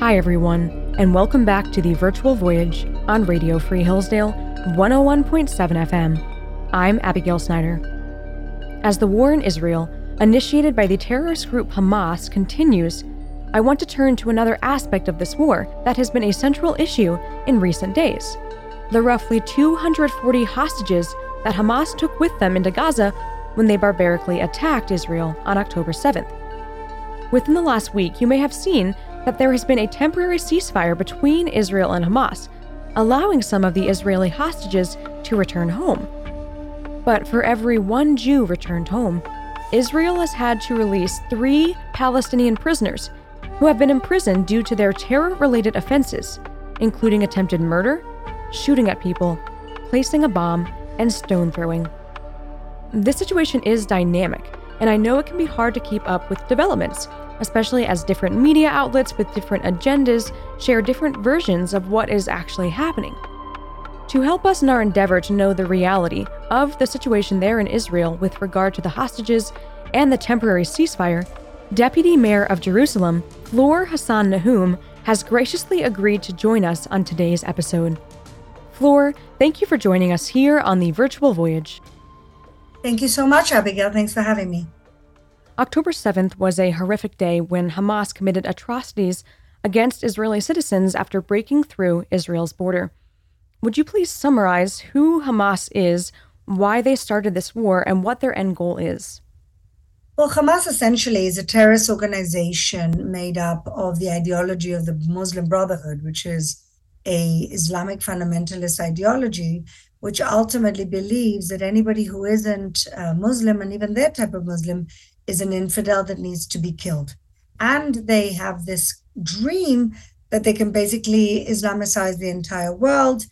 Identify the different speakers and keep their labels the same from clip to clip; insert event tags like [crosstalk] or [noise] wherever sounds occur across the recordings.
Speaker 1: Hi, everyone, and welcome back to the virtual voyage on Radio Free Hillsdale 101.7 FM. I'm Abigail Snyder. As the war in Israel, initiated by the terrorist group Hamas, continues, I want to turn to another aspect of this war that has been a central issue in recent days the roughly 240 hostages that Hamas took with them into Gaza when they barbarically attacked Israel on October 7th. Within the last week, you may have seen that there has been a temporary ceasefire between Israel and Hamas, allowing some of the Israeli hostages to return home. But for every one Jew returned home, Israel has had to release three Palestinian prisoners who have been imprisoned due to their terror related offenses, including attempted murder, shooting at people, placing a bomb, and stone throwing. This situation is dynamic, and I know it can be hard to keep up with developments, especially as different media outlets with different agendas share different versions of what is actually happening. To help us in our endeavor to know the reality of the situation there in Israel with regard to the hostages and the temporary ceasefire, Deputy Mayor of Jerusalem, Fleur Hassan-Nahoum, has graciously agreed to join us on today's episode. Fleur, thank you for joining us here on the virtual voyage.
Speaker 2: Thank you so much, Abigail. Thanks for having me.
Speaker 1: October 7th was a horrific day when Hamas committed atrocities against Israeli citizens after breaking through Israel's border. Would you please summarize who Hamas is, why they started this war, and what their end goal is?
Speaker 2: Well, Hamas essentially is a terrorist organization made up of the ideology of the Muslim Brotherhood, which is a Islamic fundamentalist ideology which ultimately believes that anybody who isn't a Muslim and even their type of Muslim is an infidel that needs to be killed. And they have this dream that they can basically Islamicize the entire world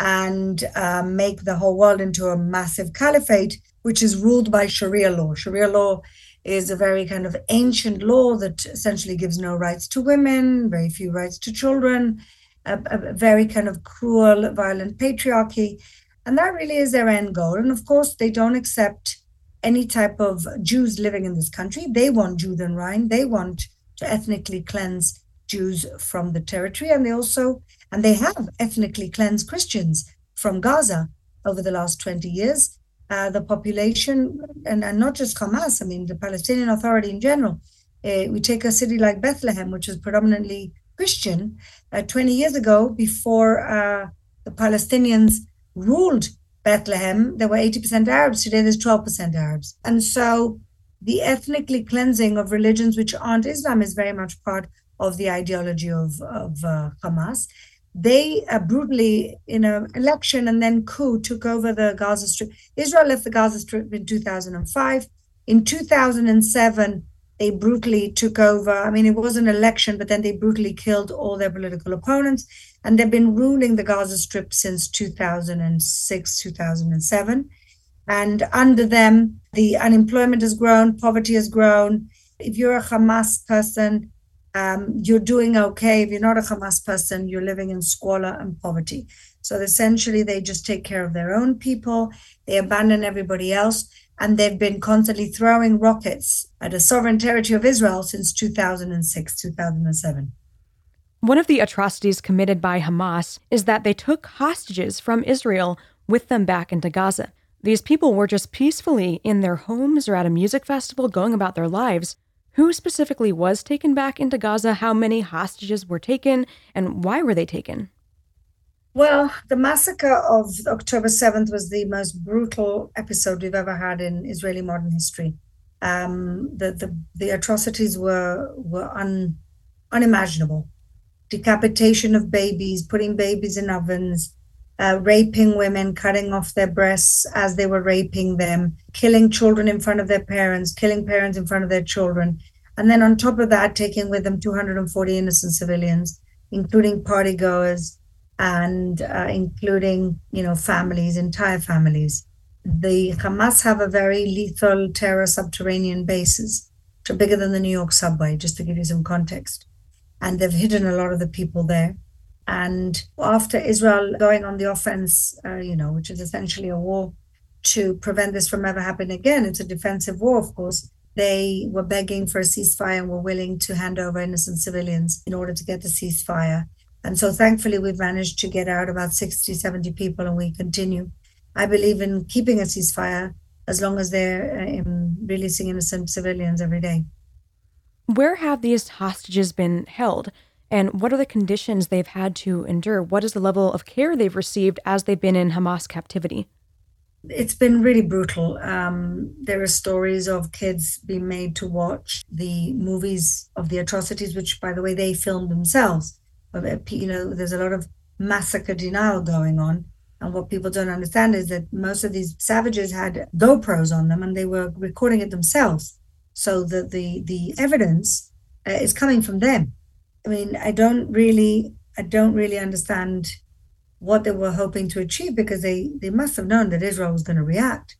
Speaker 2: and uh, make the whole world into a massive caliphate, which is ruled by Sharia law. Sharia law is a very kind of ancient law that essentially gives no rights to women, very few rights to children, a, a very kind of cruel, violent patriarchy. And that really is their end goal. And of course, they don't accept any type of Jews living in this country. They want Judenrein. They want to ethnically cleanse Jews from the territory. And they also, and they have ethnically cleansed Christians from Gaza over the last 20 years. Uh, the population, and, and not just Hamas, I mean, the Palestinian Authority in general. Uh, we take a city like Bethlehem, which is predominantly Christian. Uh, 20 years ago, before uh, the Palestinians ruled Bethlehem, there were 80% Arabs. Today, there's 12% Arabs. And so the ethnically cleansing of religions which aren't Islam is very much part of the ideology of, of uh, Hamas. They uh, brutally, in an election and then coup, took over the Gaza Strip. Israel left the Gaza Strip in 2005. In 2007, they brutally took over. I mean, it was an election, but then they brutally killed all their political opponents. And they've been ruling the Gaza Strip since 2006, 2007. And under them, the unemployment has grown, poverty has grown. If you're a Hamas person, um, you're doing okay. If you're not a Hamas person, you're living in squalor and poverty. So essentially, they just take care of their own people, they abandon everybody else and they've been constantly throwing rockets at a sovereign territory of Israel since 2006, 2007.
Speaker 1: One of the atrocities committed by Hamas is that they took hostages from Israel with them back into Gaza. These people were just peacefully in their homes or at a music festival going about their lives. Who specifically was taken back into Gaza? How many hostages were taken? And why were they taken?
Speaker 2: Well, the massacre of October 7th was the most brutal episode we've ever had in Israeli modern history. Um, the, the, the atrocities were, were un, unimaginable. Decapitation of babies, putting babies in ovens, uh, raping women, cutting off their breasts as they were raping them, killing children in front of their parents, killing parents in front of their children. And then on top of that, taking with them 240 innocent civilians, including party goers, and uh, including you know families entire families. The hamas have a very lethal terror subterranean bases which are bigger than the new york subway just to give you some context. And they've hidden a lot of the people there and after israel going on the offense uh, you know which is essentially a war to prevent this from ever happening again it's a defensive war of course they were begging for a ceasefire and were willing to hand over innocent civilians in order to get the ceasefire. And so thankfully, we've managed to get out about 60, 70 people, and we continue. I believe in keeping a ceasefire as long as they're uh, releasing innocent civilians every day.
Speaker 1: Where have these hostages been held? And what are the conditions they've had to endure? What is the level of care they've received as they've been in Hamas captivity?
Speaker 2: It's been really brutal. Um, there are stories of kids being made to watch the movies of the atrocities, which, by the way, they filmed themselves. You know, there's a lot of massacre denial going on. And what people don't understand is that most of these savages had GoPros on them and they were recording it themselves. So that the, the evidence uh, is coming from them. I mean, I don't really, I don't really understand what they were hoping to achieve because they, they must have known that Israel was going to react.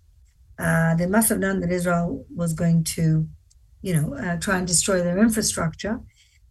Speaker 2: Uh, they must have known that Israel was going to, you know, uh, try and destroy their infrastructure.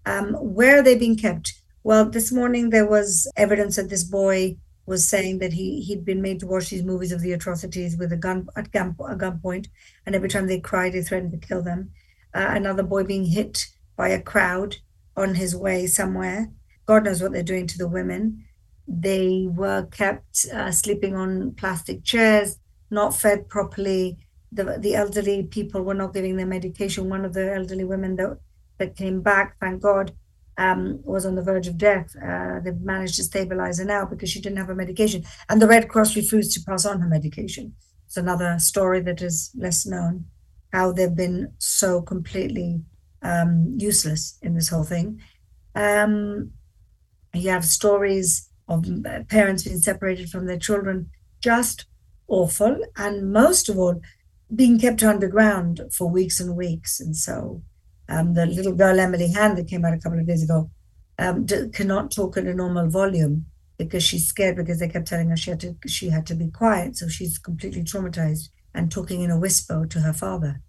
Speaker 2: Um, where are they being kept? Well, this morning there was evidence that this boy was saying that he he'd been made to watch these movies of the atrocities with a gun at gun a gunpoint, and every time they cried, they threatened to kill them. Uh, another boy being hit by a crowd on his way somewhere. God knows what they're doing to the women. They were kept uh, sleeping on plastic chairs, not fed properly. The, the elderly people were not giving them medication. One of the elderly women that, that came back, thank God, um, was on the verge of death. Uh, they've managed to stabilize her now because she didn't have her medication. And the Red Cross refused to pass on her medication. It's another story that is less known, how they've been so completely um, useless in this whole thing. Um, you have stories of parents being separated from their children, just awful. And most of all, being kept underground for weeks and weeks. And so um, the little girl Emily Hand that came out a couple of days ago um, d- cannot talk at a normal volume because she's scared because they kept telling her she had to she had to be quiet. So she's completely traumatized and talking in a whisper to her father.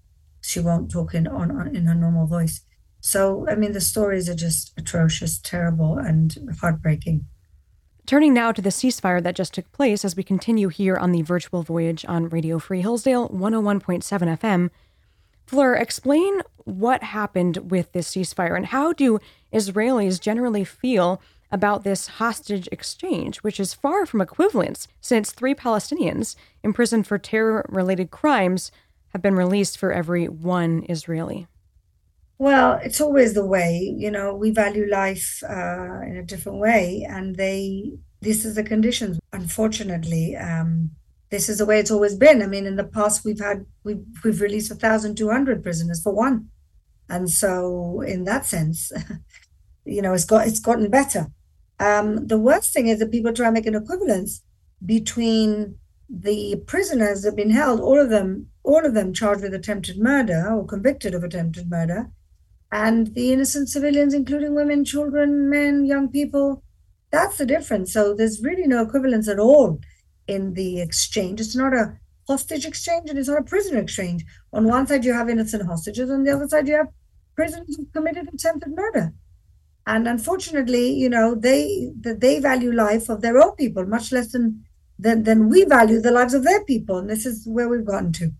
Speaker 2: She won't talk in on, on in her normal voice. So I mean the stories are just atrocious, terrible, and heartbreaking.
Speaker 1: Turning now to the ceasefire that just took place as we continue here on the virtual voyage on Radio Free Hillsdale 101.7 FM. Fleur, explain what happened with this ceasefire and how do Israelis generally feel about this hostage exchange, which is far from equivalence since three Palestinians imprisoned for terror related crimes have been released for every one Israeli?
Speaker 2: Well, it's always the way, you know, we value life uh, in a different way, and they, this is the conditions. Unfortunately, um, this is the way it's always been. I mean, in the past, we've had we've we've released thousand two hundred prisoners for one, and so in that sense, [laughs] you know, it's got it's gotten better. Um, the worst thing is that people try to make an equivalence between the prisoners that have been held, all of them, all of them charged with attempted murder or convicted of attempted murder, and the innocent civilians, including women, children, men, young people. That's the difference. So there's really no equivalence at all in the exchange. It's not a hostage exchange and it's not a prisoner exchange. On one side, you have innocent hostages, on the other side, you have prisoners who committed attempted murder. And unfortunately, you know, they they value life of their own people much less than than, than we value the lives of their people. And this is where we've gotten to.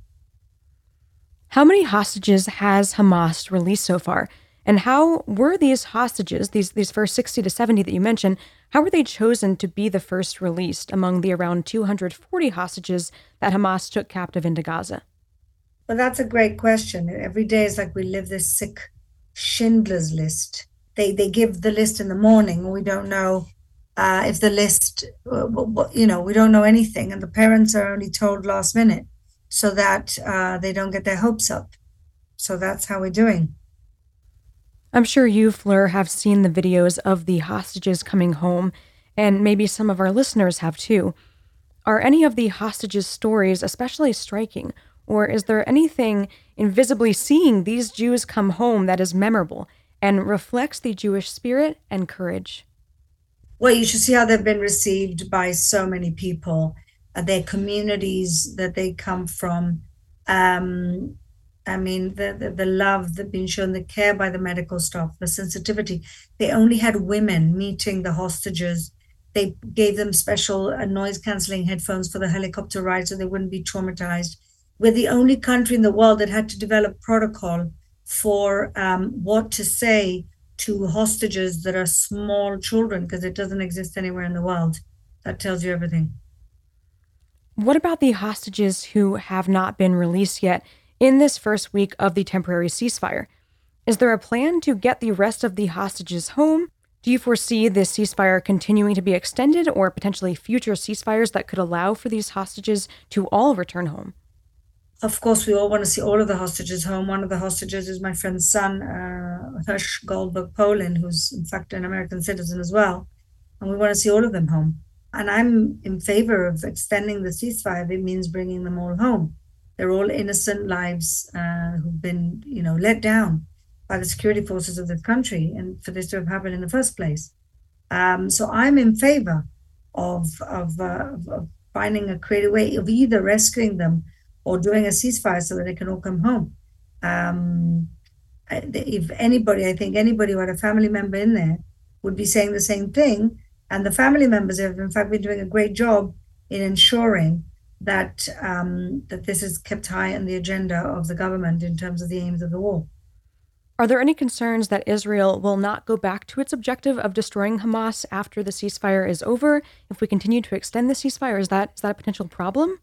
Speaker 1: How many hostages has Hamas released so far? And how were these hostages, these these first 60 to 70 that you mentioned, how were they chosen to be the first released among the around 240 hostages that Hamas took captive into Gaza?
Speaker 2: Well, that's a great question. Every day is like we live this sick Schindler's list. They they give the list in the morning. We don't know uh, if the list, uh, you know, we don't know anything, and the parents are only told last minute so that uh, they don't get their hopes up. So that's how we're doing.
Speaker 1: I'm sure you, Fleur, have seen the videos of the hostages coming home, and maybe some of our listeners have too. Are any of the hostages' stories especially striking, or is there anything invisibly seeing these Jews come home that is memorable and reflects the Jewish spirit and courage?
Speaker 2: Well, you should see how they've been received by so many people, their communities that they come from. Um, I mean, the, the, the love that been shown, the care by the medical staff, the sensitivity. They only had women meeting the hostages. They gave them special uh, noise canceling headphones for the helicopter ride so they wouldn't be traumatized. we're the only country in the world that had to develop protocol for um, what to say to hostages that are small children because it doesn't exist anywhere in the world. That tells you everything.
Speaker 1: What about the hostages who have not been released yet in this first week of the temporary ceasefire? Is there a plan to get the rest of the hostages home? Do you foresee this ceasefire continuing to be extended or potentially future ceasefires that could allow for these hostages to all return home?
Speaker 2: Of course, we all want to see all of the hostages home. One of the hostages is my friend's son, uh, Hersh Goldberg-Polin, who's in fact an American citizen as well. And we want to see all of them home. And I'm in favor of extending the ceasefire. It means bringing them all home. They're all innocent lives uh, who've been, you know, let down by the security forces of this country, and for this to have happened in the first place. Um, so I'm in favor of of, uh, of finding a creative way of either rescuing them or doing a ceasefire so that they can all come home. Um, if anybody, I think anybody who had a family member in there would be saying the same thing. And the family members have, in fact, been doing a great job in ensuring that um, that this is kept high on the agenda of the government in terms of the aims of the war.
Speaker 1: Are there any concerns that Israel will not go back to its objective of destroying Hamas after the ceasefire is over? If we continue to extend the ceasefire, is that is that a potential problem?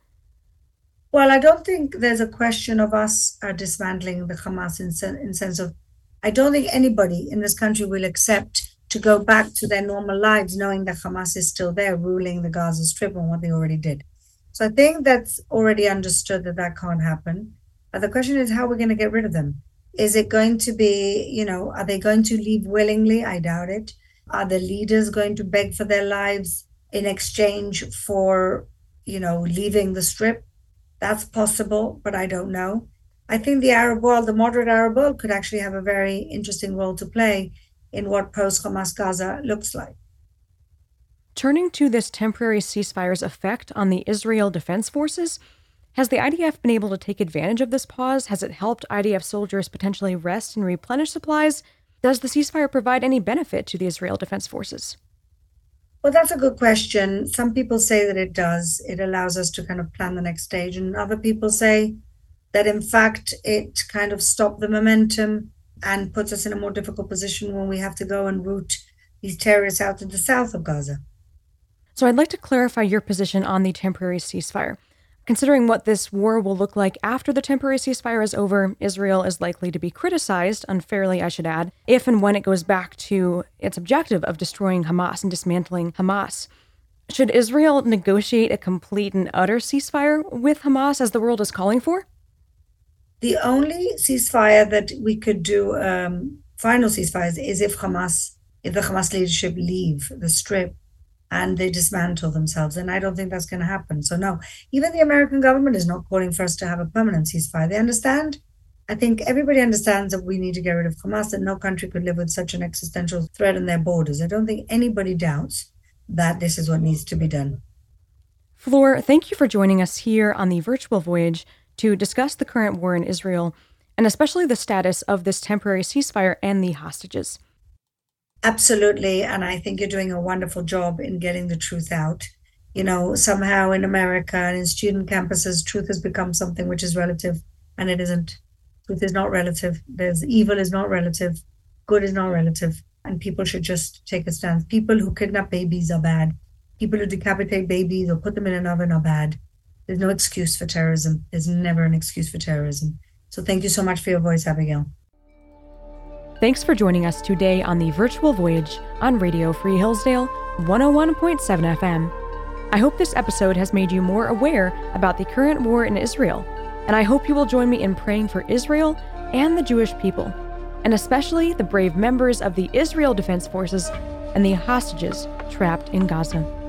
Speaker 2: Well, I don't think there's a question of us uh, dismantling the Hamas in, sen- in sense of, I don't think anybody in this country will accept to go back to their normal lives knowing that Hamas is still there ruling the Gaza Strip and what they already did. So I think that's already understood that that can't happen. But the question is how are we're going to get rid of them. Is it going to be, you know, are they going to leave willingly? I doubt it. Are the leaders going to beg for their lives in exchange for, you know, leaving the strip? That's possible, but I don't know. I think the Arab world, the moderate Arab world, could actually have a very interesting role to play in what post Hamas Gaza looks like.
Speaker 1: Turning to this temporary ceasefire's effect on the Israel Defense Forces, has the IDF been able to take advantage of this pause? Has it helped IDF soldiers potentially rest and replenish supplies? Does the ceasefire provide any benefit to the Israel Defense Forces?
Speaker 2: Well, that's a good question. Some people say that it does. It allows us to kind of plan the next stage. And other people say that, in fact, it kind of stopped the momentum and puts us in a more difficult position when we have to go and root these terrorists out to the south of Gaza.
Speaker 1: So I'd like to clarify your position on the temporary ceasefire. Considering what this war will look like after the temporary ceasefire is over, Israel is likely to be criticized, unfairly, I should add, if and when it goes back to its objective of destroying Hamas and dismantling Hamas. Should Israel negotiate a complete and utter ceasefire with Hamas as the world is calling for?
Speaker 2: The only ceasefire that we could do, um, final ceasefires, is if Hamas, if the Hamas leadership leave the strip and they dismantle themselves. And I don't think that's going to happen. So, no, even the American government is not calling for us to have a permanent ceasefire. They understand. I think everybody understands that we need to get rid of Hamas, that no country could live with such an existential threat on their borders. I don't think anybody doubts that this is what needs to be done.
Speaker 1: Fleur, thank you for joining us here on the virtual voyage to discuss the current war in Israel and especially the status of this temporary ceasefire and the hostages.
Speaker 2: Absolutely. And I think you're doing a wonderful job in getting the truth out. You know, somehow in America and in student campuses, truth has become something which is relative, and it isn't. Truth is not relative. There's evil is not relative, good is not relative, and people should just take a stance. People who kidnap babies are bad. People who decapitate babies or put them in an oven are bad. There's no excuse for terrorism. There's never an excuse for terrorism. So thank you so much for your voice, Abigail.
Speaker 1: Thanks for joining us today on the virtual voyage on Radio Free Hillsdale 101.7 FM. I hope this episode has made you more aware about the current war in Israel, and I hope you will join me in praying for Israel and the Jewish people, and especially the brave members of the Israel Defense Forces and the hostages trapped in Gaza.